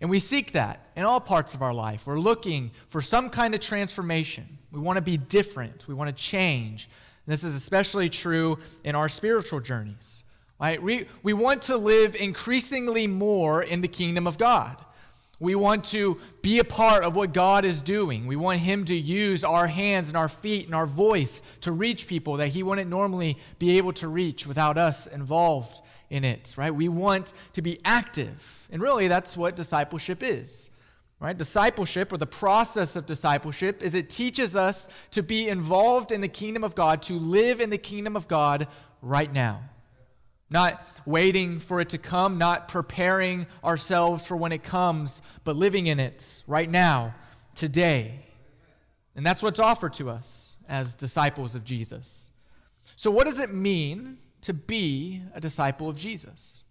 And we seek that in all parts of our life. We're looking for some kind of transformation. We want to be different. We want to change. And this is especially true in our spiritual journeys. Right? We, we want to live increasingly more in the kingdom of God. We want to be a part of what God is doing. We want Him to use our hands and our feet and our voice to reach people that He wouldn't normally be able to reach without us involved in it, right? We want to be active. And really, that's what discipleship is, right? Discipleship, or the process of discipleship, is it teaches us to be involved in the kingdom of God, to live in the kingdom of God right now. Not waiting for it to come, not preparing ourselves for when it comes, but living in it right now, today. And that's what's offered to us as disciples of Jesus. So, what does it mean to be a disciple of Jesus?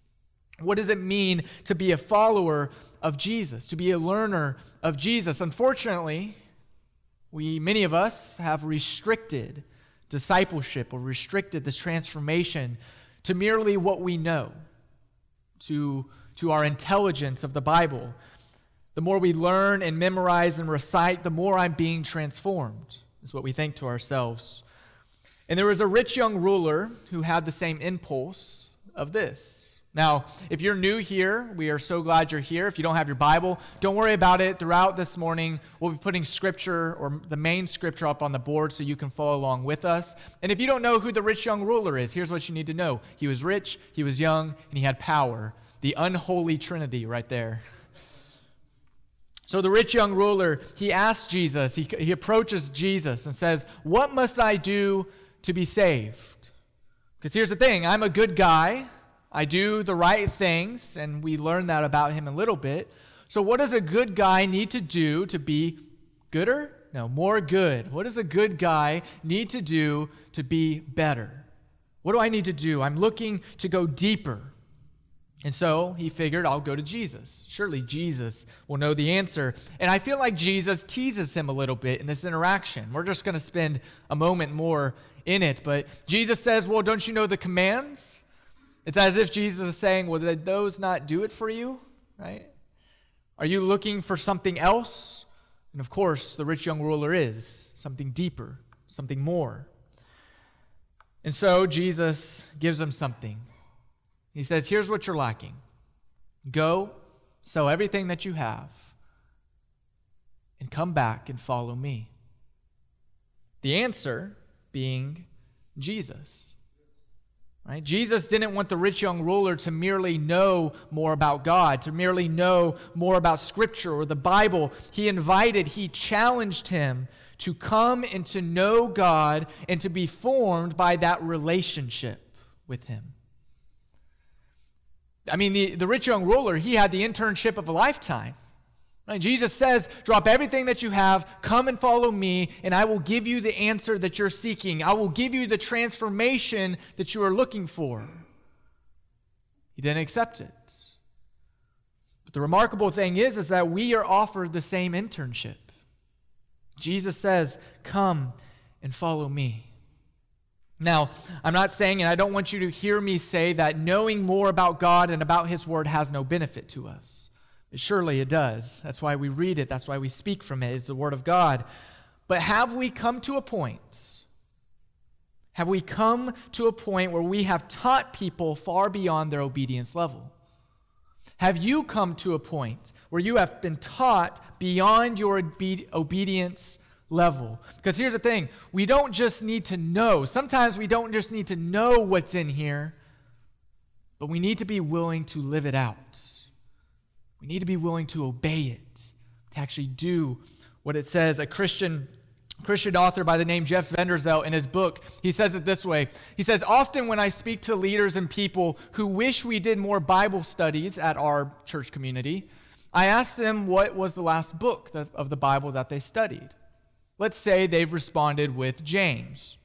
What does it mean to be a follower of Jesus, to be a learner of Jesus? Unfortunately, we, many of us, have restricted discipleship or restricted this transformation to merely what we know, to, to our intelligence of the Bible. The more we learn and memorize and recite, the more I'm being transformed, is what we think to ourselves. And there was a rich young ruler who had the same impulse of this. Now, if you're new here, we are so glad you're here. If you don't have your Bible, don't worry about it. Throughout this morning, we'll be putting scripture or the main scripture up on the board so you can follow along with us. And if you don't know who the rich young ruler is, here's what you need to know he was rich, he was young, and he had power. The unholy trinity right there. So the rich young ruler, he asks Jesus, he, he approaches Jesus and says, What must I do to be saved? Because here's the thing I'm a good guy. I do the right things, and we learn that about him a little bit. So, what does a good guy need to do to be gooder? No, more good. What does a good guy need to do to be better? What do I need to do? I'm looking to go deeper. And so he figured, I'll go to Jesus. Surely Jesus will know the answer. And I feel like Jesus teases him a little bit in this interaction. We're just going to spend a moment more in it. But Jesus says, Well, don't you know the commands? It's as if Jesus is saying, Well, did those not do it for you? Right? Are you looking for something else? And of course, the rich young ruler is something deeper, something more. And so Jesus gives him something. He says, Here's what you're lacking go, sell everything that you have, and come back and follow me. The answer being Jesus. Right? Jesus didn't want the rich young ruler to merely know more about God, to merely know more about Scripture or the Bible. He invited, he challenged him to come and to know God and to be formed by that relationship with him. I mean, the, the rich young ruler, he had the internship of a lifetime. Right? Jesus says, Drop everything that you have, come and follow me, and I will give you the answer that you're seeking. I will give you the transformation that you are looking for. He didn't accept it. But the remarkable thing is, is that we are offered the same internship. Jesus says, Come and follow me. Now, I'm not saying, and I don't want you to hear me say that knowing more about God and about His Word has no benefit to us. Surely it does. That's why we read it. That's why we speak from it. It's the Word of God. But have we come to a point? Have we come to a point where we have taught people far beyond their obedience level? Have you come to a point where you have been taught beyond your obe- obedience level? Because here's the thing we don't just need to know. Sometimes we don't just need to know what's in here, but we need to be willing to live it out. We need to be willing to obey it, to actually do what it says. A Christian Christian author by the name Jeff Vanderstelt in his book, he says it this way. He says, Often when I speak to leaders and people who wish we did more Bible studies at our church community, I ask them what was the last book of the Bible that they studied. Let's say they've responded with James.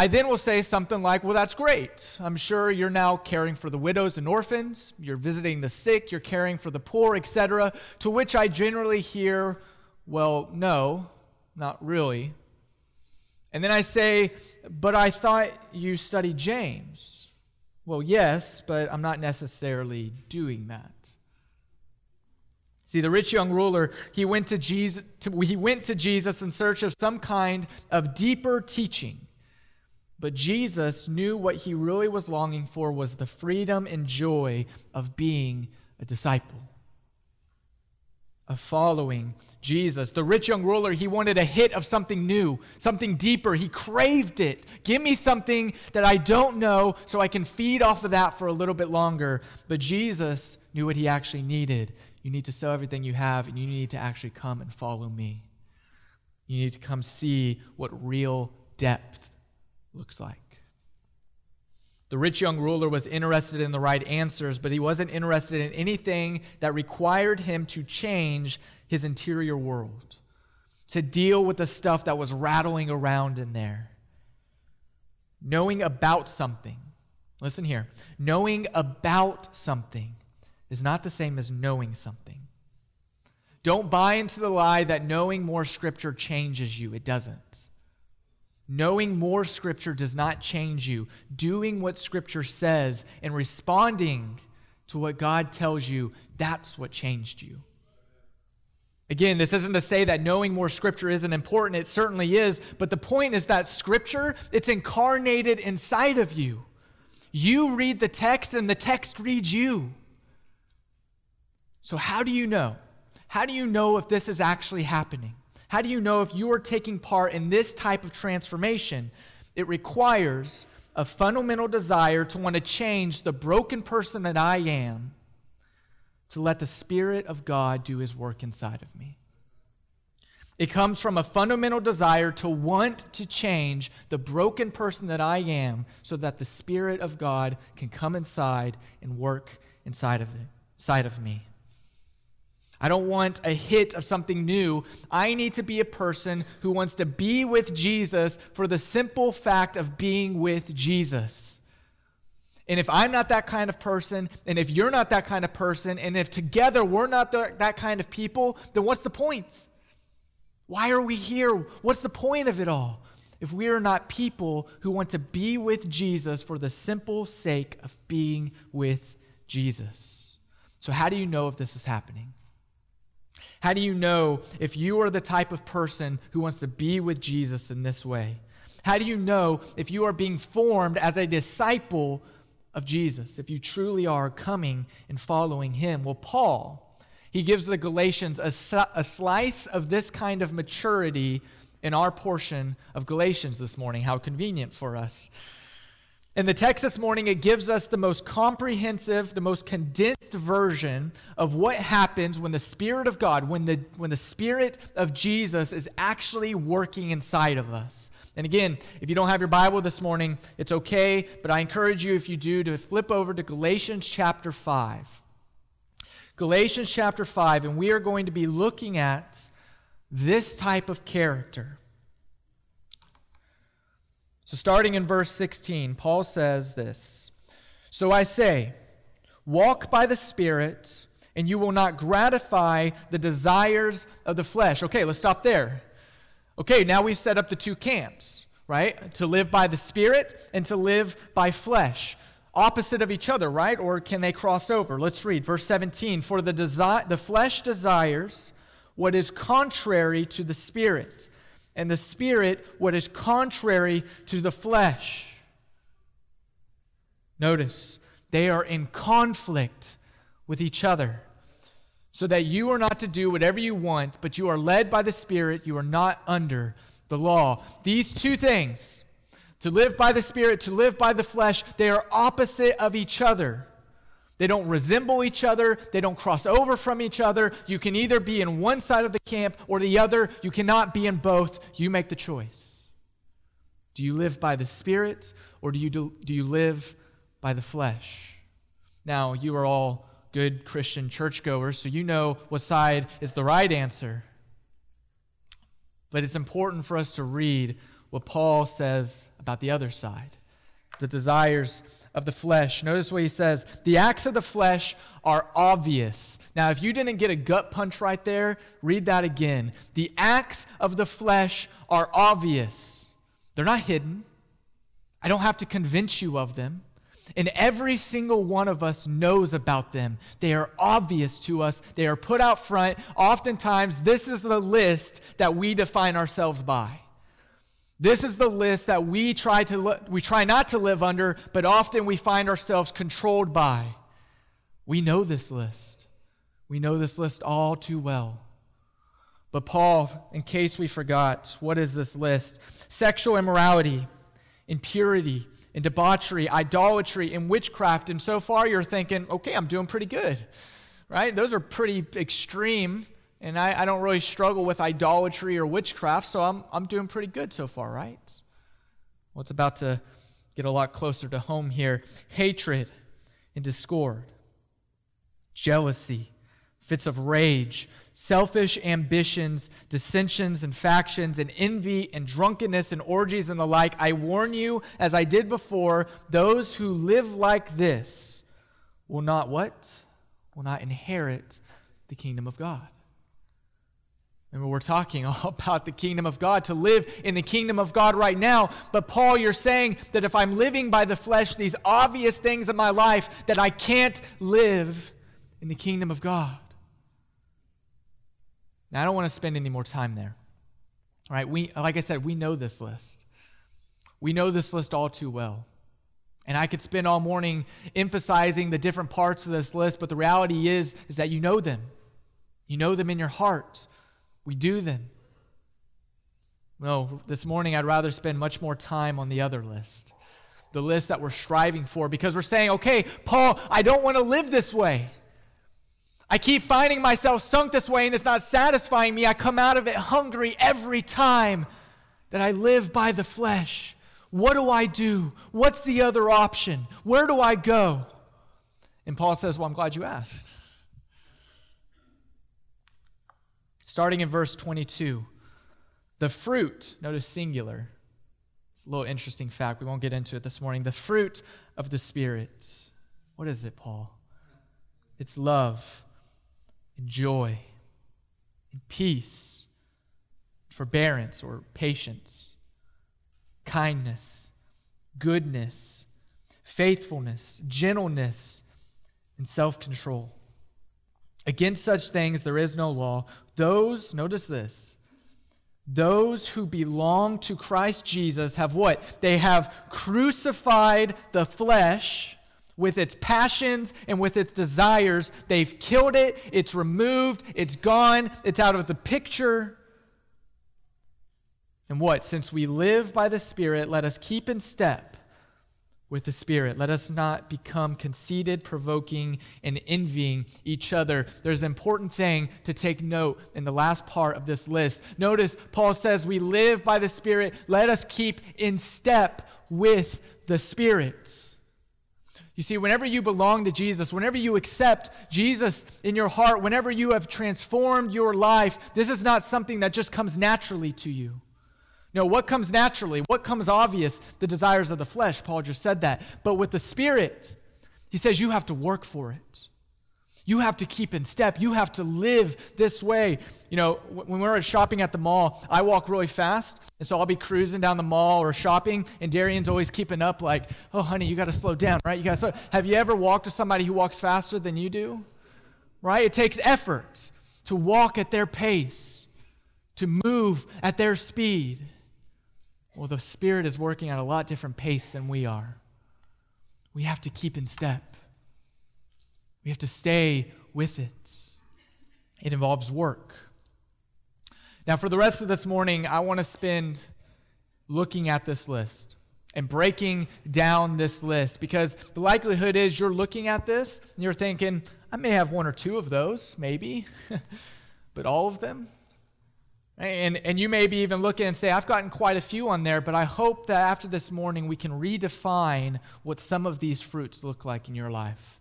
I then will say something like, Well, that's great. I'm sure you're now caring for the widows and orphans, you're visiting the sick, you're caring for the poor, etc. To which I generally hear, Well, no, not really. And then I say, But I thought you studied James. Well, yes, but I'm not necessarily doing that. See, the rich young ruler, he went to Jesus, to, he went to Jesus in search of some kind of deeper teaching. But Jesus knew what he really was longing for was the freedom and joy of being a disciple, of following Jesus. The rich young ruler, he wanted a hit of something new, something deeper. He craved it. Give me something that I don't know so I can feed off of that for a little bit longer. But Jesus knew what he actually needed. You need to sell everything you have, and you need to actually come and follow me. You need to come see what real depth looks like. The rich young ruler was interested in the right answers, but he wasn't interested in anything that required him to change his interior world, to deal with the stuff that was rattling around in there. Knowing about something, listen here, knowing about something is not the same as knowing something. Don't buy into the lie that knowing more scripture changes you. It doesn't. Knowing more scripture does not change you. Doing what scripture says and responding to what God tells you, that's what changed you. Again, this isn't to say that knowing more scripture isn't important. It certainly is. But the point is that scripture, it's incarnated inside of you. You read the text and the text reads you. So, how do you know? How do you know if this is actually happening? How do you know if you are taking part in this type of transformation? It requires a fundamental desire to want to change the broken person that I am to let the Spirit of God do His work inside of me. It comes from a fundamental desire to want to change the broken person that I am so that the Spirit of God can come inside and work inside of, it, inside of me. I don't want a hit of something new. I need to be a person who wants to be with Jesus for the simple fact of being with Jesus. And if I'm not that kind of person, and if you're not that kind of person, and if together we're not that kind of people, then what's the point? Why are we here? What's the point of it all? If we are not people who want to be with Jesus for the simple sake of being with Jesus. So, how do you know if this is happening? How do you know if you are the type of person who wants to be with Jesus in this way? How do you know if you are being formed as a disciple of Jesus, if you truly are coming and following him? Well, Paul, he gives the Galatians a, a slice of this kind of maturity in our portion of Galatians this morning. How convenient for us. In the text this morning, it gives us the most comprehensive, the most condensed version of what happens when the Spirit of God, when the, when the Spirit of Jesus is actually working inside of us. And again, if you don't have your Bible this morning, it's okay, but I encourage you, if you do, to flip over to Galatians chapter 5. Galatians chapter 5, and we are going to be looking at this type of character. So, starting in verse 16, Paul says this So I say, walk by the Spirit, and you will not gratify the desires of the flesh. Okay, let's stop there. Okay, now we've set up the two camps, right? To live by the Spirit and to live by flesh. Opposite of each other, right? Or can they cross over? Let's read verse 17. For the, desi- the flesh desires what is contrary to the Spirit and the Spirit what is contrary to the flesh. Notice, they are in conflict with each other. So that you are not to do whatever you want, but you are led by the Spirit, you are not under the law. These two things, to live by the Spirit, to live by the flesh, they are opposite of each other. They don't resemble each other. They don't cross over from each other. You can either be in one side of the camp or the other. You cannot be in both. You make the choice. Do you live by the Spirit or do you, do, do you live by the flesh? Now, you are all good Christian churchgoers, so you know what side is the right answer. But it's important for us to read what Paul says about the other side the desires of the flesh. Notice what he says the acts of the flesh are obvious. Now, if you didn't get a gut punch right there, read that again. The acts of the flesh are obvious, they're not hidden. I don't have to convince you of them. And every single one of us knows about them. They are obvious to us, they are put out front. Oftentimes, this is the list that we define ourselves by. This is the list that we try, to li- we try not to live under, but often we find ourselves controlled by. We know this list. We know this list all too well. But, Paul, in case we forgot, what is this list? Sexual immorality, impurity, and debauchery, idolatry, and witchcraft. And so far, you're thinking, okay, I'm doing pretty good, right? Those are pretty extreme and I, I don't really struggle with idolatry or witchcraft, so I'm, I'm doing pretty good so far, right? Well, it's about to get a lot closer to home here. Hatred and discord, jealousy, fits of rage, selfish ambitions, dissensions and factions, and envy and drunkenness and orgies and the like. I warn you, as I did before, those who live like this will not what? Will not inherit the kingdom of God. Remember, we're talking all about the kingdom of God, to live in the kingdom of God right now. But Paul, you're saying that if I'm living by the flesh, these obvious things in my life, that I can't live in the kingdom of God. Now, I don't want to spend any more time there. All right, we, like I said, we know this list. We know this list all too well. And I could spend all morning emphasizing the different parts of this list, but the reality is, is that you know them. You know them in your heart. We do them. No, this morning I'd rather spend much more time on the other list, the list that we're striving for, because we're saying, okay, Paul, I don't want to live this way. I keep finding myself sunk this way and it's not satisfying me. I come out of it hungry every time that I live by the flesh. What do I do? What's the other option? Where do I go? And Paul says, Well, I'm glad you asked. Starting in verse 22, the fruit, notice singular. It's a little interesting fact. We won't get into it this morning. The fruit of the Spirit. What is it, Paul? It's love and joy and peace, forbearance or patience, kindness, goodness, faithfulness, gentleness, and self control. Against such things there is no law. Those, notice this, those who belong to Christ Jesus have what? They have crucified the flesh with its passions and with its desires. They've killed it, it's removed, it's gone, it's out of the picture. And what? Since we live by the Spirit, let us keep in step with the Spirit. Let us not become conceited, provoking, and envying each other. There's an important thing to take note in the last part of this list. Notice Paul says, We live by the Spirit. Let us keep in step with the Spirit. You see, whenever you belong to Jesus, whenever you accept Jesus in your heart, whenever you have transformed your life, this is not something that just comes naturally to you. No, what comes naturally, what comes obvious? The desires of the flesh. Paul just said that. But with the Spirit, he says you have to work for it. You have to keep in step. You have to live this way. You know, when we're shopping at the mall, I walk really fast. And so I'll be cruising down the mall or shopping, and Darian's always keeping up, like, oh, honey, you got to slow down, right? You got to. Have you ever walked with somebody who walks faster than you do? Right? It takes effort to walk at their pace, to move at their speed. Well, the Spirit is working at a lot different pace than we are. We have to keep in step. We have to stay with it. It involves work. Now, for the rest of this morning, I want to spend looking at this list and breaking down this list because the likelihood is you're looking at this and you're thinking, I may have one or two of those, maybe, but all of them? And, and you may be even looking and say, I've gotten quite a few on there, but I hope that after this morning we can redefine what some of these fruits look like in your life.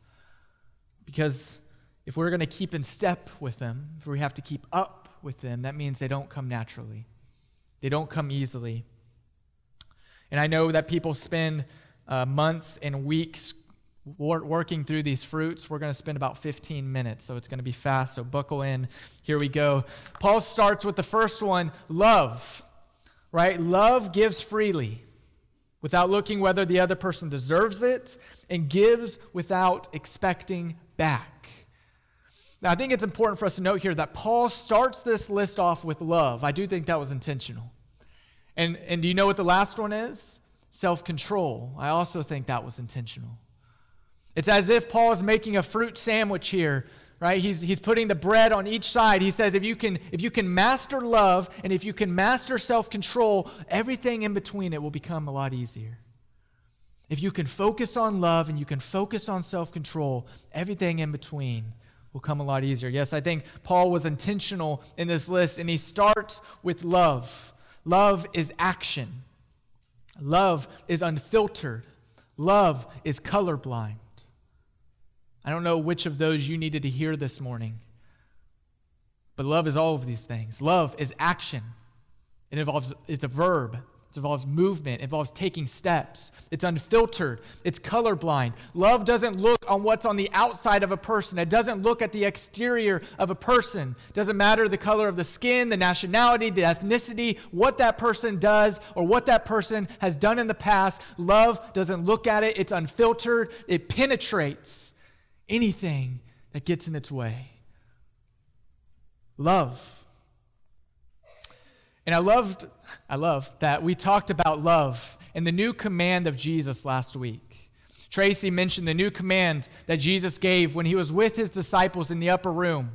Because if we're going to keep in step with them, if we have to keep up with them, that means they don't come naturally, they don't come easily. And I know that people spend uh, months and weeks working through these fruits. We're going to spend about 15 minutes, so it's going to be fast. So buckle in. Here we go. Paul starts with the first one love, right? Love gives freely. without looking whether the other person deserves it, and gives without expecting back. Now, I think it's important for us to note here that Paul starts this list off with love. I do think that was intentional. And, and do you know what the last one is? Self control. I also think that was intentional. It's as if Paul is making a fruit sandwich here right? He's, he's putting the bread on each side. He says if you can if you can master love and if you can master self-control everything in between it will become a lot easier. If you can focus on love and you can focus on self-control everything in between will come a lot easier. Yes i think paul was intentional in this list and he starts with love. Love is action. Love is unfiltered. Love is colorblind I don't know which of those you needed to hear this morning. But love is all of these things. Love is action. It involves it's a verb. It involves movement. It involves taking steps. It's unfiltered. It's colorblind. Love doesn't look on what's on the outside of a person. It doesn't look at the exterior of a person. It doesn't matter the color of the skin, the nationality, the ethnicity, what that person does or what that person has done in the past. Love doesn't look at it. It's unfiltered. It penetrates anything that gets in its way. Love. And I loved, I love that we talked about love and the new command of Jesus last week. Tracy mentioned the new command that Jesus gave when he was with his disciples in the upper room.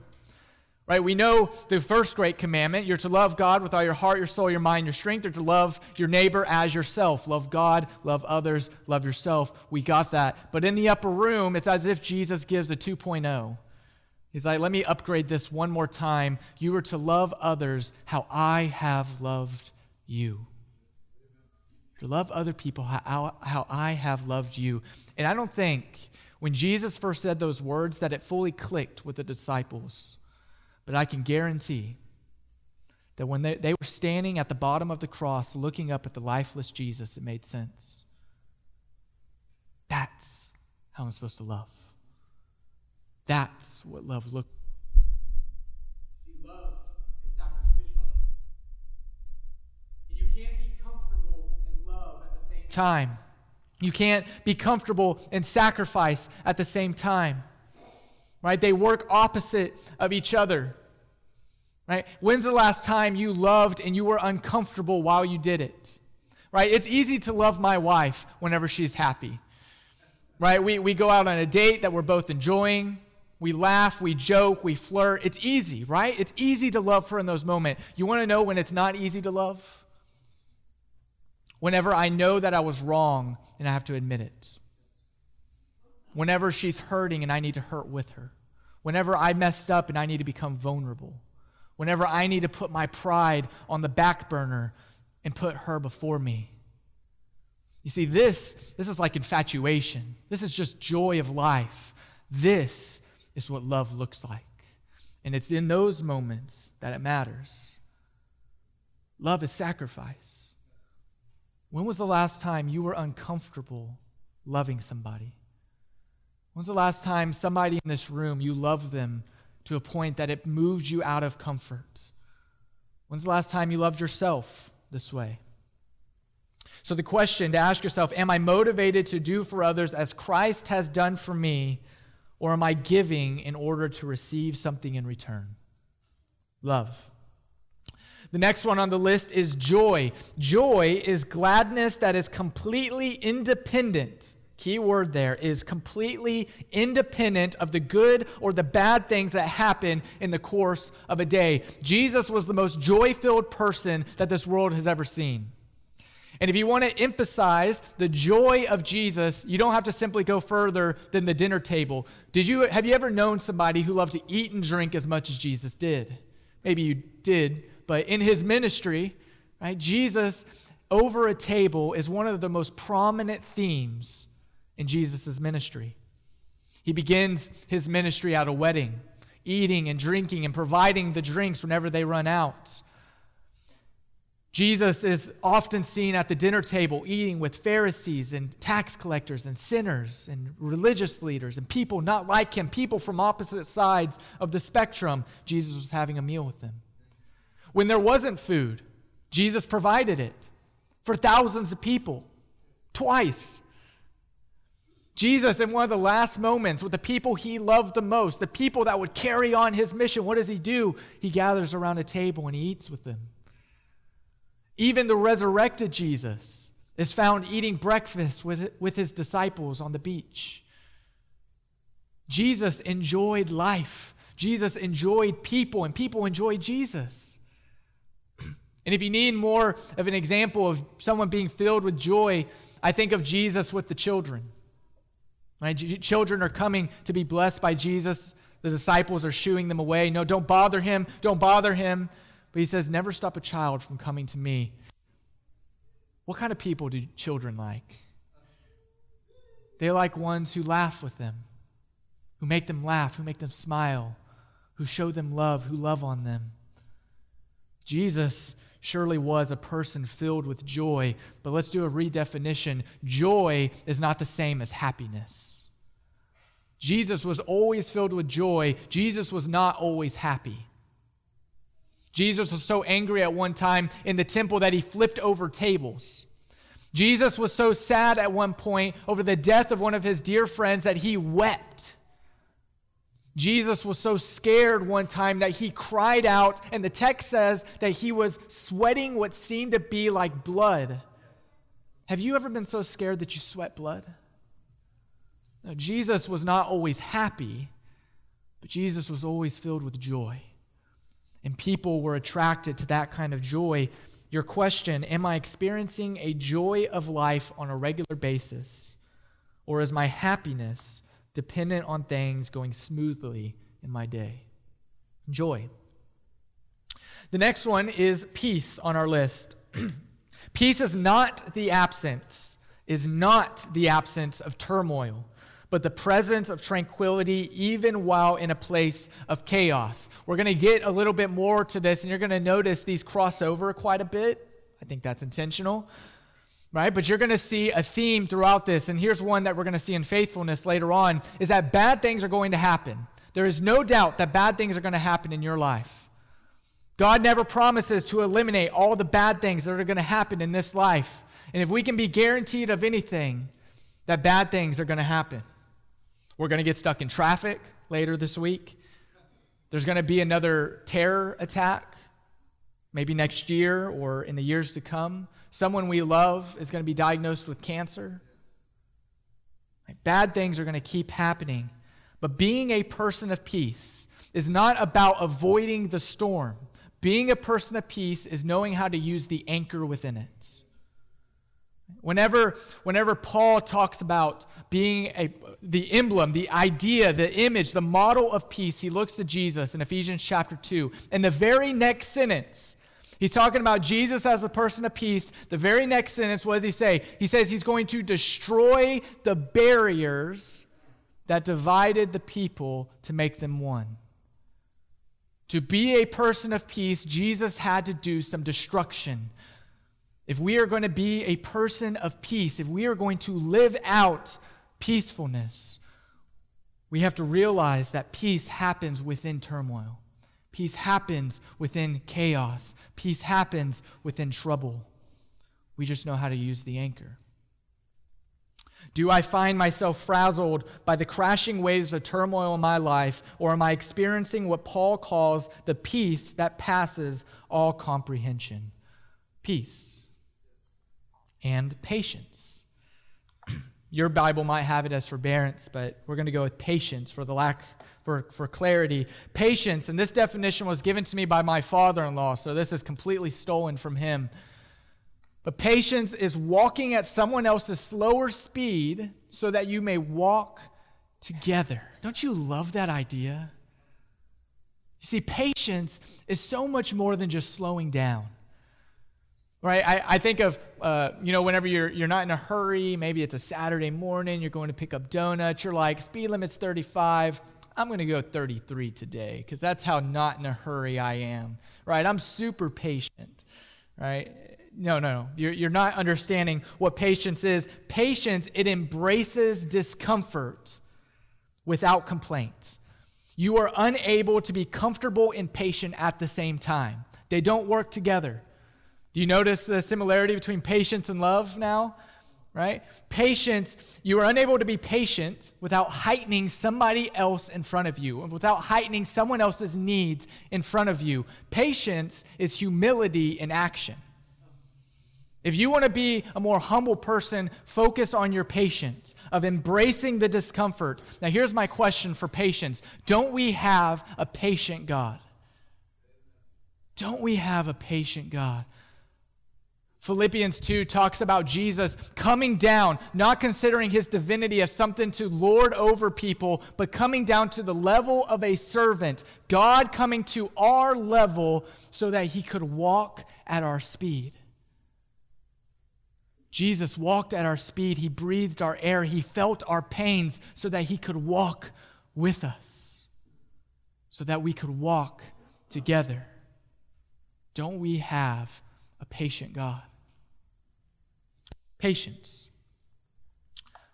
Right? We know the first great commandment you're to love God with all your heart, your soul, your mind, your strength. You're to love your neighbor as yourself. Love God, love others, love yourself. We got that. But in the upper room, it's as if Jesus gives a 2.0. He's like, let me upgrade this one more time. You are to love others how I have loved you. To love other people how, how I have loved you. And I don't think when Jesus first said those words that it fully clicked with the disciples. But I can guarantee that when they, they were standing at the bottom of the cross looking up at the lifeless Jesus, it made sense. That's how I'm supposed to love. That's what love looks like. See, love is sacrificial. And you can't be comfortable in love at the same time. You can't be comfortable in sacrifice at the same time right? They work opposite of each other, right? When's the last time you loved and you were uncomfortable while you did it, right? It's easy to love my wife whenever she's happy, right? We, we go out on a date that we're both enjoying. We laugh, we joke, we flirt. It's easy, right? It's easy to love her in those moments. You want to know when it's not easy to love? Whenever I know that I was wrong and I have to admit it whenever she's hurting and I need to hurt with her, whenever I messed up and I need to become vulnerable, whenever I need to put my pride on the back burner and put her before me. You see, this, this is like infatuation. This is just joy of life. This is what love looks like. And it's in those moments that it matters. Love is sacrifice. When was the last time you were uncomfortable loving somebody? When's the last time somebody in this room you loved them to a point that it moved you out of comfort? When's the last time you loved yourself this way? So, the question to ask yourself Am I motivated to do for others as Christ has done for me, or am I giving in order to receive something in return? Love. The next one on the list is joy. Joy is gladness that is completely independent key word there, is completely independent of the good or the bad things that happen in the course of a day. Jesus was the most joy filled person that this world has ever seen. And if you want to emphasize the joy of Jesus, you don't have to simply go further than the dinner table. Did you have you ever known somebody who loved to eat and drink as much as Jesus did? Maybe you did, but in his ministry, right? Jesus over a table is one of the most prominent themes in Jesus' ministry. He begins his ministry at a wedding, eating and drinking and providing the drinks whenever they run out. Jesus is often seen at the dinner table eating with Pharisees and tax collectors and sinners and religious leaders and people not like him, people from opposite sides of the spectrum. Jesus was having a meal with them. When there wasn't food, Jesus provided it for thousands of people. Twice. Jesus, in one of the last moments with the people he loved the most, the people that would carry on his mission, what does he do? He gathers around a table and he eats with them. Even the resurrected Jesus is found eating breakfast with, with his disciples on the beach. Jesus enjoyed life. Jesus enjoyed people, and people enjoyed Jesus. And if you need more of an example of someone being filled with joy, I think of Jesus with the children. Right? Children are coming to be blessed by Jesus. The disciples are shooing them away. No, don't bother him. Don't bother him. But he says, Never stop a child from coming to me. What kind of people do children like? They like ones who laugh with them, who make them laugh, who make them smile, who show them love, who love on them. Jesus surely was a person filled with joy, but let's do a redefinition. Joy is not the same as happiness. Jesus was always filled with joy, Jesus was not always happy. Jesus was so angry at one time in the temple that he flipped over tables. Jesus was so sad at one point over the death of one of his dear friends that he wept. Jesus was so scared one time that he cried out, and the text says that he was sweating what seemed to be like blood. Have you ever been so scared that you sweat blood? Jesus was not always happy, but Jesus was always filled with joy. And people were attracted to that kind of joy. Your question Am I experiencing a joy of life on a regular basis? Or is my happiness dependent on things going smoothly in my day. Joy. The next one is peace on our list. peace is not the absence, is not the absence of turmoil, but the presence of tranquility even while in a place of chaos. We're going to get a little bit more to this, and you're going to notice these cross over quite a bit. I think that's intentional right? But you're going to see a theme throughout this. And here's one that we're going to see in faithfulness later on is that bad things are going to happen. There is no doubt that bad things are going to happen in your life. God never promises to eliminate all the bad things that are going to happen in this life. And if we can be guaranteed of anything, that bad things are going to happen. We're going to get stuck in traffic later this week. There's going to be another terror attack, maybe next year or in the years to come. Someone we love is going to be diagnosed with cancer. Bad things are going to keep happening. But being a person of peace is not about avoiding the storm. Being a person of peace is knowing how to use the anchor within it. Whenever, whenever Paul talks about being a, the emblem, the idea, the image, the model of peace, he looks to Jesus in Ephesians chapter 2. And the very next sentence, He's talking about Jesus as the person of peace. The very next sentence, what does he say? He says he's going to destroy the barriers that divided the people to make them one. To be a person of peace, Jesus had to do some destruction. If we are going to be a person of peace, if we are going to live out peacefulness, we have to realize that peace happens within turmoil. Peace happens within chaos. Peace happens within trouble. We just know how to use the anchor. Do I find myself frazzled by the crashing waves of turmoil in my life, or am I experiencing what Paul calls the peace that passes all comprehension? Peace and patience. Your Bible might have it as forbearance, but we're going to go with patience for the lack for, for clarity. Patience, and this definition was given to me by my father in law, so this is completely stolen from him. But patience is walking at someone else's slower speed so that you may walk together. Don't you love that idea? You see, patience is so much more than just slowing down. Right? I, I think of, uh, you know, whenever you're, you're not in a hurry, maybe it's a Saturday morning, you're going to pick up donuts, you're like, speed limit's 35. I'm going to go 33 today because that's how not in a hurry I am, right? I'm super patient, right? No, no, no. You're, you're not understanding what patience is. Patience, it embraces discomfort without complaint. You are unable to be comfortable and patient at the same time, they don't work together. Do you notice the similarity between patience and love now? Right? Patience, you are unable to be patient without heightening somebody else in front of you, without heightening someone else's needs in front of you. Patience is humility in action. If you want to be a more humble person, focus on your patience, of embracing the discomfort. Now, here's my question for patience Don't we have a patient God? Don't we have a patient God? Philippians 2 talks about Jesus coming down, not considering his divinity as something to lord over people, but coming down to the level of a servant. God coming to our level so that he could walk at our speed. Jesus walked at our speed. He breathed our air. He felt our pains so that he could walk with us, so that we could walk together. Don't we have a patient God? Patience.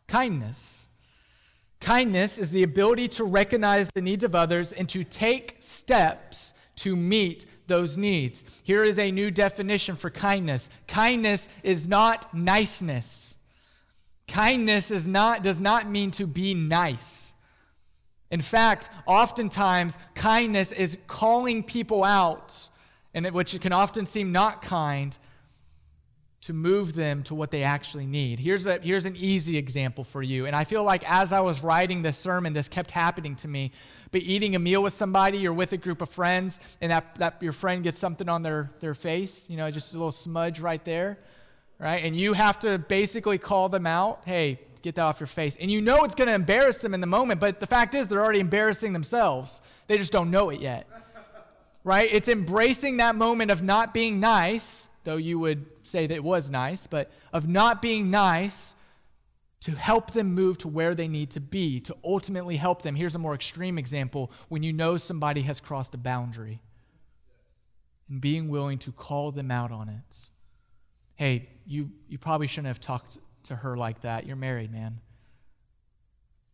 Kindness. Kindness is the ability to recognize the needs of others and to take steps to meet those needs. Here is a new definition for kindness kindness is not niceness. Kindness is not, does not mean to be nice. In fact, oftentimes, kindness is calling people out, and which can often seem not kind, to move them to what they actually need. Here's, a, here's an easy example for you. And I feel like as I was writing this sermon, this kept happening to me. But eating a meal with somebody, you're with a group of friends, and that, that your friend gets something on their, their face, you know, just a little smudge right there, right? And you have to basically call them out, hey, get that off your face. And you know it's going to embarrass them in the moment, but the fact is they're already embarrassing themselves. They just don't know it yet, right? It's embracing that moment of not being nice though you would say that it was nice, but of not being nice to help them move to where they need to be, to ultimately help them. Here's a more extreme example when you know somebody has crossed a boundary and being willing to call them out on it. Hey, you, you probably shouldn't have talked to her like that. You're married, man.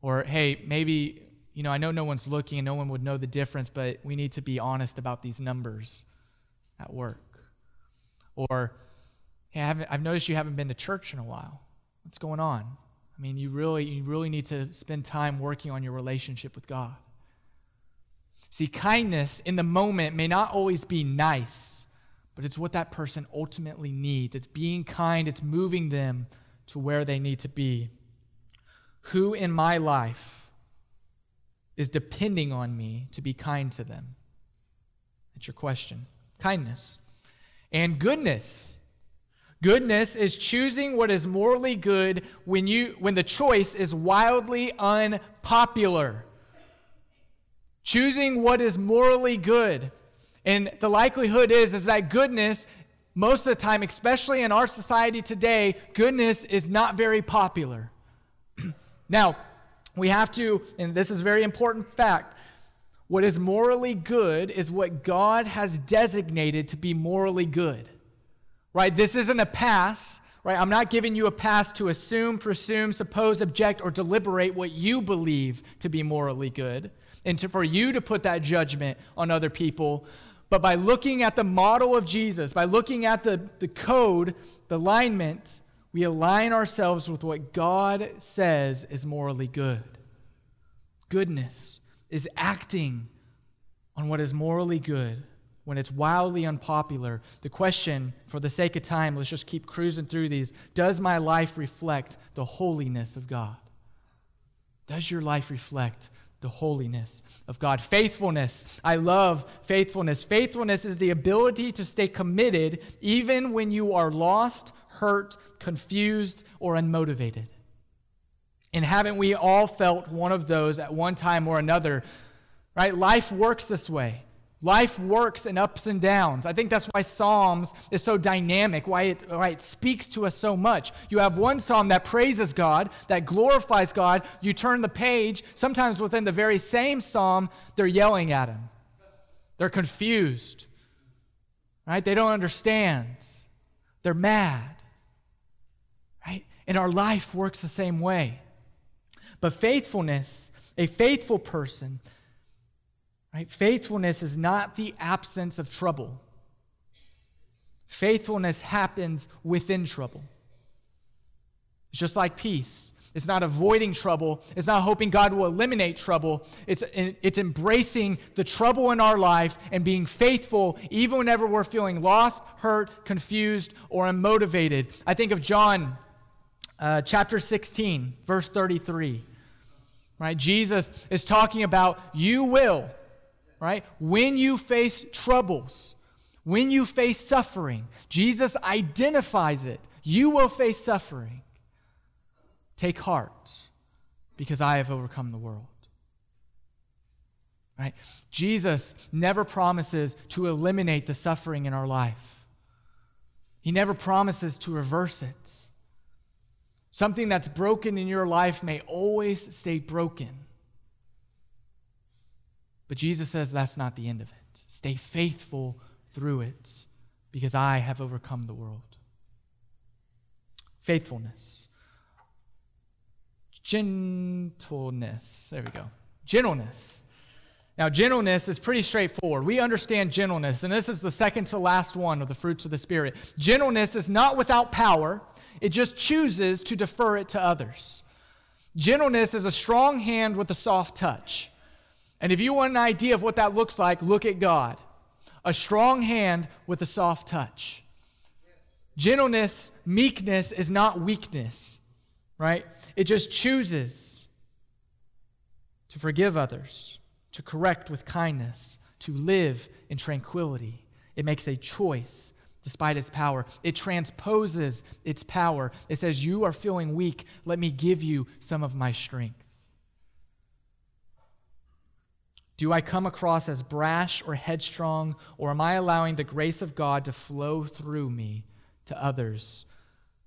Or, hey, maybe, you know, I know no one's looking and no one would know the difference, but we need to be honest about these numbers at work. Or, hey, I have noticed you haven't been to church in a while. What's going on? I mean, you really, you really need to spend time working on your relationship with God. See, kindness in the moment may not always be nice, but it's what that person ultimately needs. It's being kind, it's moving them to where they need to be. Who in my life is depending on me to be kind to them? That's your question. Kindness and goodness. Goodness is choosing what is morally good when, you, when the choice is wildly unpopular. Choosing what is morally good. And the likelihood is, is that goodness, most of the time, especially in our society today, goodness is not very popular. now, we have to, and this is a very important fact, what is morally good is what God has designated to be morally good. Right? This isn't a pass, right? I'm not giving you a pass to assume, presume, suppose, object, or deliberate what you believe to be morally good and to, for you to put that judgment on other people. But by looking at the model of Jesus, by looking at the, the code, the alignment, we align ourselves with what God says is morally good. Goodness is acting on what is morally good when it's wildly unpopular. The question, for the sake of time, let's just keep cruising through these. Does my life reflect the holiness of God? Does your life reflect the holiness of God? Faithfulness. I love faithfulness. Faithfulness is the ability to stay committed even when you are lost, hurt, confused, or unmotivated. And haven't we all felt one of those at one time or another? Right? Life works this way. Life works in ups and downs. I think that's why Psalms is so dynamic, why it, why it speaks to us so much. You have one psalm that praises God, that glorifies God. You turn the page, sometimes within the very same psalm, they're yelling at him. They're confused. Right? They don't understand. They're mad. Right? And our life works the same way. But faithfulness, a faithful person, right? Faithfulness is not the absence of trouble. Faithfulness happens within trouble. It's just like peace. It's not avoiding trouble. It's not hoping God will eliminate trouble. It's, it's embracing the trouble in our life and being faithful even whenever we're feeling lost, hurt, confused, or unmotivated. I think of John uh, chapter 16, verse 33. Right? Jesus is talking about you will, right? When you face troubles, when you face suffering, Jesus identifies it. You will face suffering. Take heart, because I have overcome the world. Right? Jesus never promises to eliminate the suffering in our life. He never promises to reverse it. Something that's broken in your life may always stay broken. But Jesus says that's not the end of it. Stay faithful through it because I have overcome the world. Faithfulness gentleness. There we go. Gentleness. Now, gentleness is pretty straightforward. We understand gentleness, and this is the second to last one of the fruits of the Spirit. Gentleness is not without power, it just chooses to defer it to others. Gentleness is a strong hand with a soft touch. And if you want an idea of what that looks like, look at God. A strong hand with a soft touch. Gentleness, meekness is not weakness right? It just chooses to forgive others, to correct with kindness, to live in tranquility. It makes a choice despite its power. It transposes its power. It says, You are feeling weak. Let me give you some of my strength. Do I come across as brash or headstrong, or am I allowing the grace of God to flow through me to others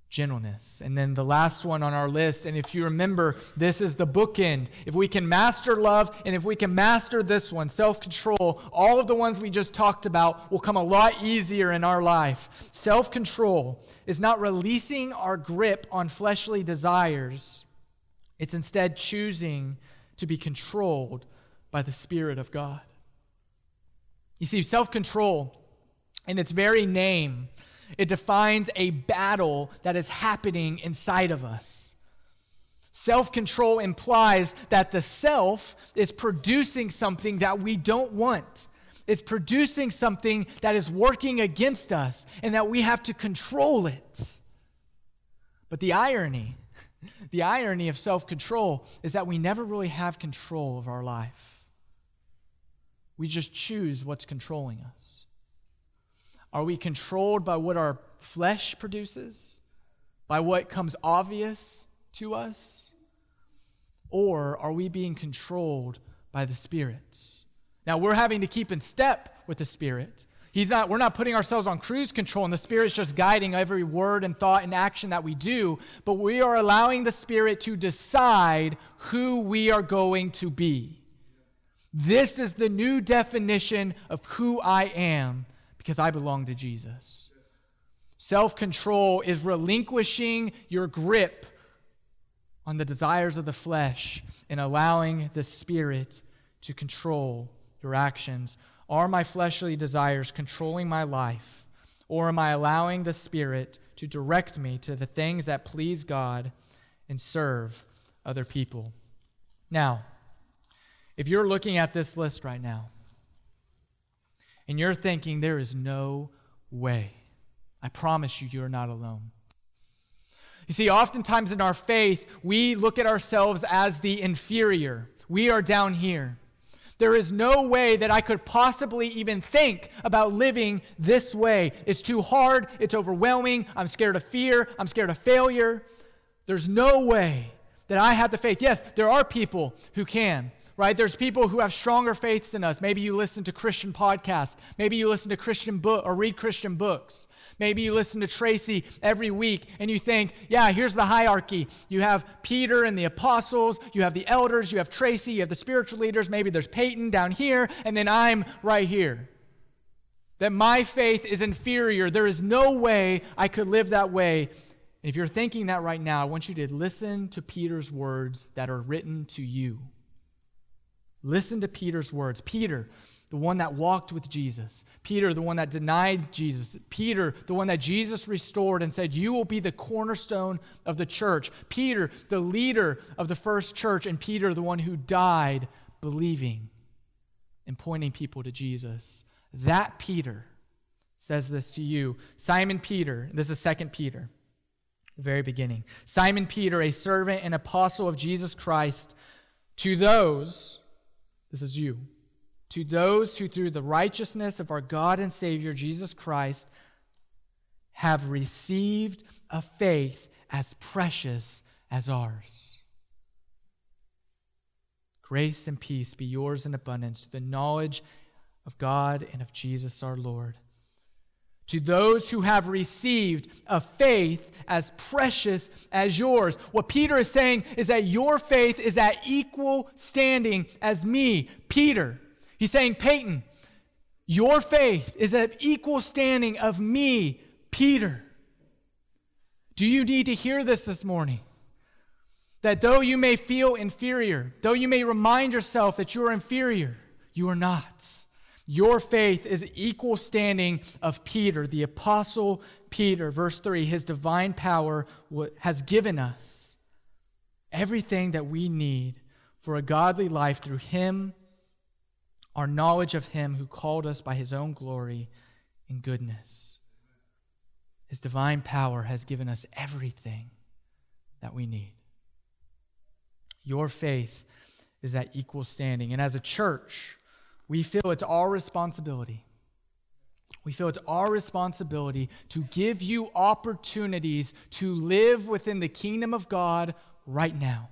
gentleness. And then the last one on our list, and if you remember, this is the bookend. If we can master love and if we can master this one, self control, all of the ones we just talked about will come a lot easier in our life. Self control is not releasing our grip on fleshly desires, it's instead choosing to be controlled by the Spirit of God. You see, self control, in its very name, it defines a battle that is happening inside of us. Self control implies that the self is producing something that we don't want. It's producing something that is working against us and that we have to control it. But the irony, the irony of self control is that we never really have control of our life. We just choose what's controlling us. Are we controlled by what our flesh produces? By what comes obvious to us? Or are we being controlled by the Spirit? Now, we're having to keep in step with the Spirit. He's not, we're not putting ourselves on cruise control, and the Spirit's just guiding every word and thought and action that we do, but we are allowing the Spirit to decide who we are going to be. This is the new definition of who I am because I belong to Jesus. Self control is relinquishing your grip on the desires of the flesh and allowing the Spirit to control your actions. Are my fleshly desires controlling my life? Or am I allowing the Spirit to direct me to the things that please God and serve other people? Now, if you're looking at this list right now, and you're thinking, there is no way, I promise you, you're not alone. You see, oftentimes in our faith, we look at ourselves as the inferior. We are down here. There is no way that I could possibly even think about living this way. It's too hard. It's overwhelming. I'm scared of fear. I'm scared of failure. There's no way that I have the faith. Yes, there are people who can right? There's people who have stronger faiths than us. Maybe you listen to Christian podcasts. Maybe you listen to Christian book or read Christian books. Maybe you listen to Tracy every week and you think, yeah, here's the hierarchy. You have Peter and the apostles, you have the elders, you have Tracy, you have the spiritual leaders. Maybe there's Peyton down here, and then I'm right here. That my faith is inferior. There is no way I could live that way. And if you're thinking that right now, I want you to listen to Peter's words that are written to you. Listen to Peter's words. Peter, the one that walked with Jesus. Peter, the one that denied Jesus. Peter, the one that Jesus restored and said, You will be the cornerstone of the church. Peter, the leader of the first church. And Peter, the one who died believing and pointing people to Jesus. That Peter says this to you. Simon Peter, this is Second Peter, the very beginning. Simon Peter, a servant and apostle of Jesus Christ, to those, this is you to those who, through the righteousness of our God and Savior Jesus Christ, have received a faith as precious as ours. Grace and peace be yours in abundance to the knowledge of God and of Jesus our Lord. To those who have received a faith as precious as yours. What Peter is saying is that your faith is at equal standing as me, Peter. He's saying, Peyton, your faith is at equal standing of me, Peter. Do you need to hear this this morning? That though you may feel inferior, though you may remind yourself that you are inferior, you are not. Your faith is equal standing of Peter, the apostle Peter. Verse 3 His divine power has given us everything that we need for a godly life through Him our knowledge of Him who called us by His own glory and goodness. His divine power has given us everything that we need. Your faith is at equal standing. And as a church, we feel it's our responsibility. We feel it's our responsibility to give you opportunities to live within the kingdom of God right now.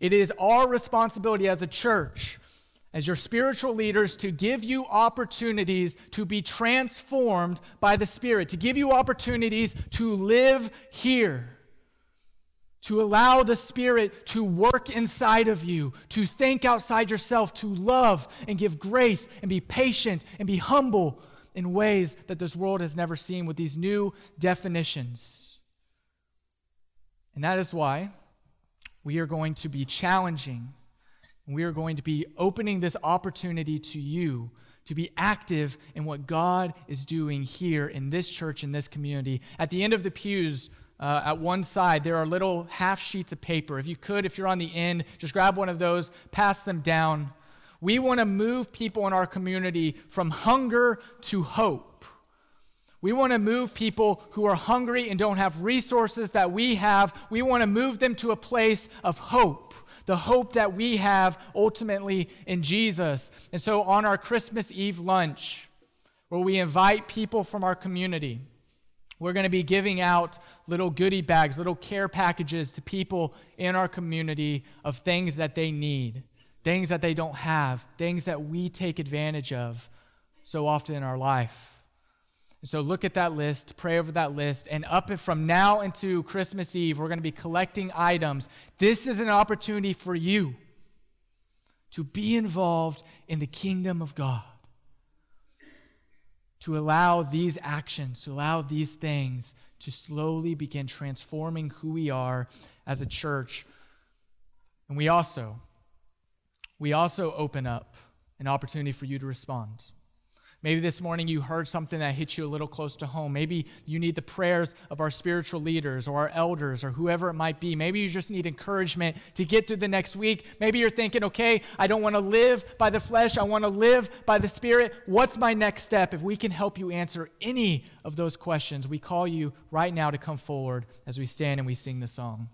It is our responsibility as a church as your spiritual leaders to give you opportunities to be transformed by the Spirit, to give you opportunities to live here, to allow the Spirit to work inside of you, to think outside yourself, to love and give grace and be patient and be humble in ways that this world has never seen with these new definitions. And that is why we are going to be challenging we are going to be opening this opportunity to you to be active in what God is doing here in this church, in this community. At the end of the pews, uh, at one side, there are little half sheets of paper. If you could, if you're on the end, just grab one of those, pass them down. We want to move people in our community from hunger to hope. We want to move people who are hungry and don't have resources that we have. We want to move them to a place of hope the hope that we have ultimately in Jesus. And so on our Christmas Eve lunch, where we invite people from our community, we're going to be giving out little goodie bags, little care packages to people in our community of things that they need, things that they don't have, things that we take advantage of so often in our life. So look at that list, pray over that list, and up from now into Christmas Eve, we're going to be collecting items. This is an opportunity for you to be involved in the kingdom of God, to allow these actions, to allow these things to slowly begin transforming who we are as a church. And we also, we also open up an opportunity for you to respond. Maybe this morning you heard something that hit you a little close to home. Maybe you need the prayers of our spiritual leaders or our elders or whoever it might be. Maybe you just need encouragement to get through the next week. Maybe you're thinking, okay, I don't want to live by the flesh, I want to live by the Spirit. What's my next step? If we can help you answer any of those questions, we call you right now to come forward as we stand and we sing the song.